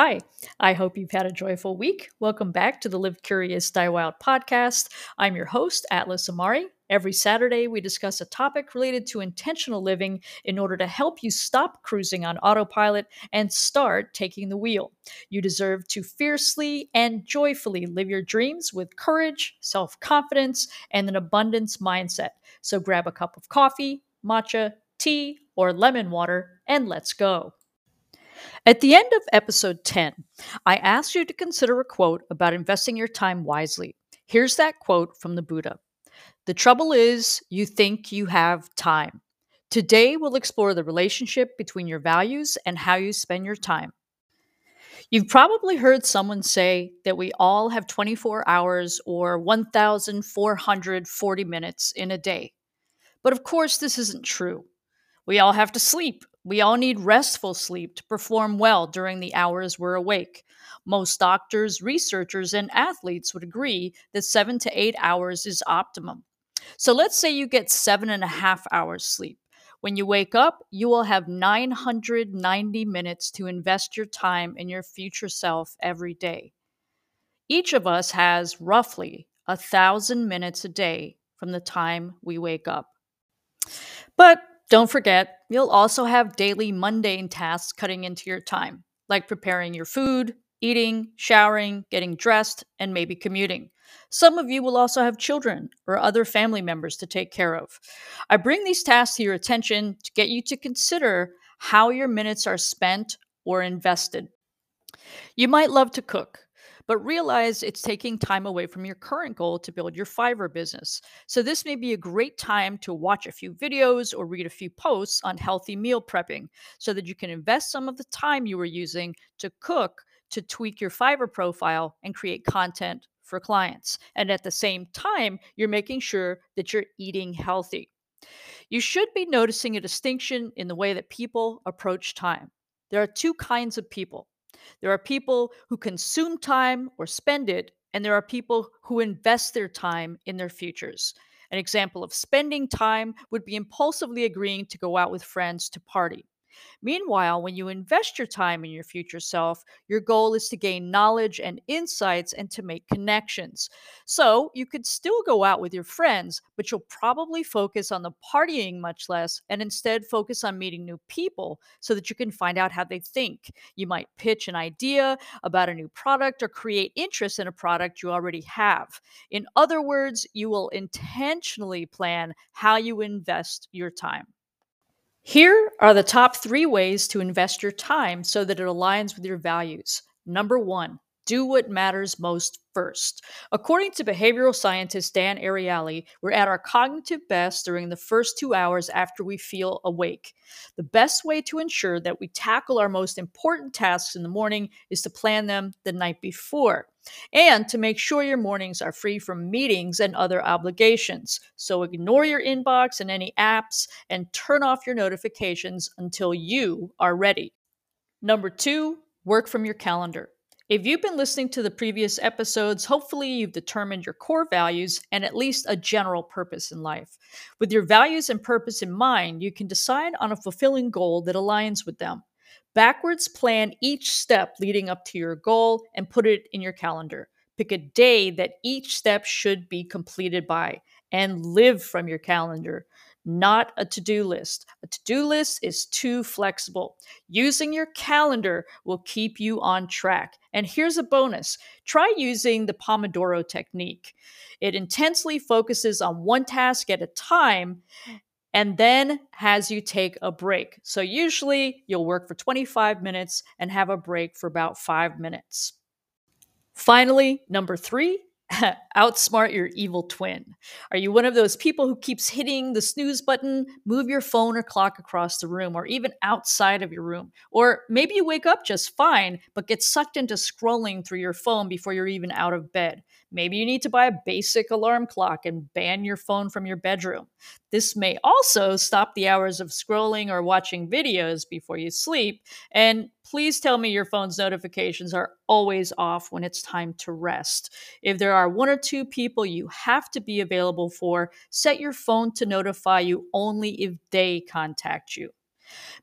Hi, I hope you've had a joyful week. Welcome back to the Live Curious Die Wild podcast. I'm your host, Atlas Amari. Every Saturday, we discuss a topic related to intentional living in order to help you stop cruising on autopilot and start taking the wheel. You deserve to fiercely and joyfully live your dreams with courage, self confidence, and an abundance mindset. So grab a cup of coffee, matcha, tea, or lemon water, and let's go. At the end of episode 10, I asked you to consider a quote about investing your time wisely. Here's that quote from the Buddha The trouble is, you think you have time. Today, we'll explore the relationship between your values and how you spend your time. You've probably heard someone say that we all have 24 hours or 1,440 minutes in a day. But of course, this isn't true. We all have to sleep. We all need restful sleep to perform well during the hours we're awake. Most doctors, researchers, and athletes would agree that seven to eight hours is optimum. So let's say you get seven and a half hours sleep. When you wake up, you will have 990 minutes to invest your time in your future self every day. Each of us has roughly a thousand minutes a day from the time we wake up. But don't forget, you'll also have daily mundane tasks cutting into your time, like preparing your food, eating, showering, getting dressed, and maybe commuting. Some of you will also have children or other family members to take care of. I bring these tasks to your attention to get you to consider how your minutes are spent or invested. You might love to cook but realize it's taking time away from your current goal to build your Fiverr business. So, this may be a great time to watch a few videos or read a few posts on healthy meal prepping so that you can invest some of the time you were using to cook to tweak your Fiverr profile and create content for clients. And at the same time, you're making sure that you're eating healthy. You should be noticing a distinction in the way that people approach time. There are two kinds of people there are people who consume time or spend it, and there are people who invest their time in their futures. An example of spending time would be impulsively agreeing to go out with friends to party. Meanwhile, when you invest your time in your future self, your goal is to gain knowledge and insights and to make connections. So you could still go out with your friends, but you'll probably focus on the partying much less and instead focus on meeting new people so that you can find out how they think. You might pitch an idea about a new product or create interest in a product you already have. In other words, you will intentionally plan how you invest your time. Here are the top three ways to invest your time so that it aligns with your values. Number one, do what matters most first. According to behavioral scientist Dan Ariely, we're at our cognitive best during the first two hours after we feel awake. The best way to ensure that we tackle our most important tasks in the morning is to plan them the night before and to make sure your mornings are free from meetings and other obligations. So ignore your inbox and any apps and turn off your notifications until you are ready. Number two, work from your calendar. If you've been listening to the previous episodes, hopefully you've determined your core values and at least a general purpose in life. With your values and purpose in mind, you can decide on a fulfilling goal that aligns with them. Backwards plan each step leading up to your goal and put it in your calendar. Pick a day that each step should be completed by and live from your calendar not a to do list. A to do list is too flexible. Using your calendar will keep you on track. And here's a bonus try using the Pomodoro technique. It intensely focuses on one task at a time and then has you take a break. So usually you'll work for 25 minutes and have a break for about five minutes. Finally, number three, outsmart your evil twin. Are you one of those people who keeps hitting the snooze button, move your phone or clock across the room, or even outside of your room? Or maybe you wake up just fine, but get sucked into scrolling through your phone before you're even out of bed. Maybe you need to buy a basic alarm clock and ban your phone from your bedroom. This may also stop the hours of scrolling or watching videos before you sleep. And please tell me your phone's notifications are always off when it's time to rest. If there are one or two people you have to be available for, set your phone to notify you only if they contact you.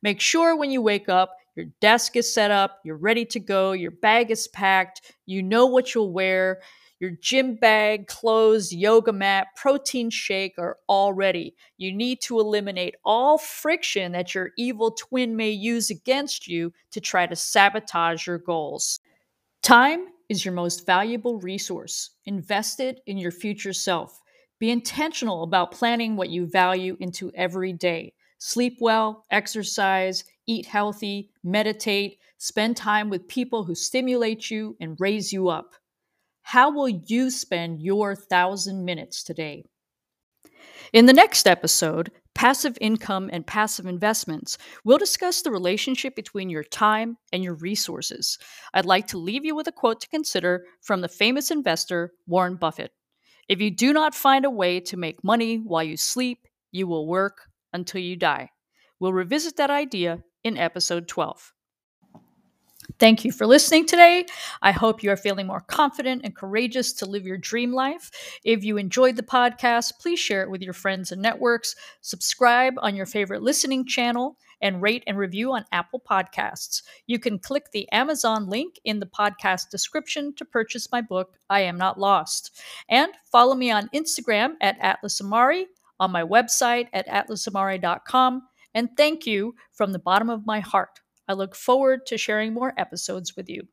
Make sure when you wake up, your desk is set up, you're ready to go, your bag is packed, you know what you'll wear, your gym bag, clothes, yoga mat, protein shake are all ready. You need to eliminate all friction that your evil twin may use against you to try to sabotage your goals. Time is your most valuable resource. Invest it in your future self. Be intentional about planning what you value into every day. Sleep well, exercise, eat healthy, meditate, spend time with people who stimulate you and raise you up. How will you spend your thousand minutes today? In the next episode, Passive Income and Passive Investments, we'll discuss the relationship between your time and your resources. I'd like to leave you with a quote to consider from the famous investor Warren Buffett. If you do not find a way to make money while you sleep, you will work until you die. We'll revisit that idea in episode 12. Thank you for listening today. I hope you are feeling more confident and courageous to live your dream life. If you enjoyed the podcast, please share it with your friends and networks, subscribe on your favorite listening channel, and rate and review on Apple Podcasts. You can click the Amazon link in the podcast description to purchase my book, I Am Not Lost. And follow me on Instagram at Atlas Amari, on my website at atlasamari.com. And thank you from the bottom of my heart I look forward to sharing more episodes with you.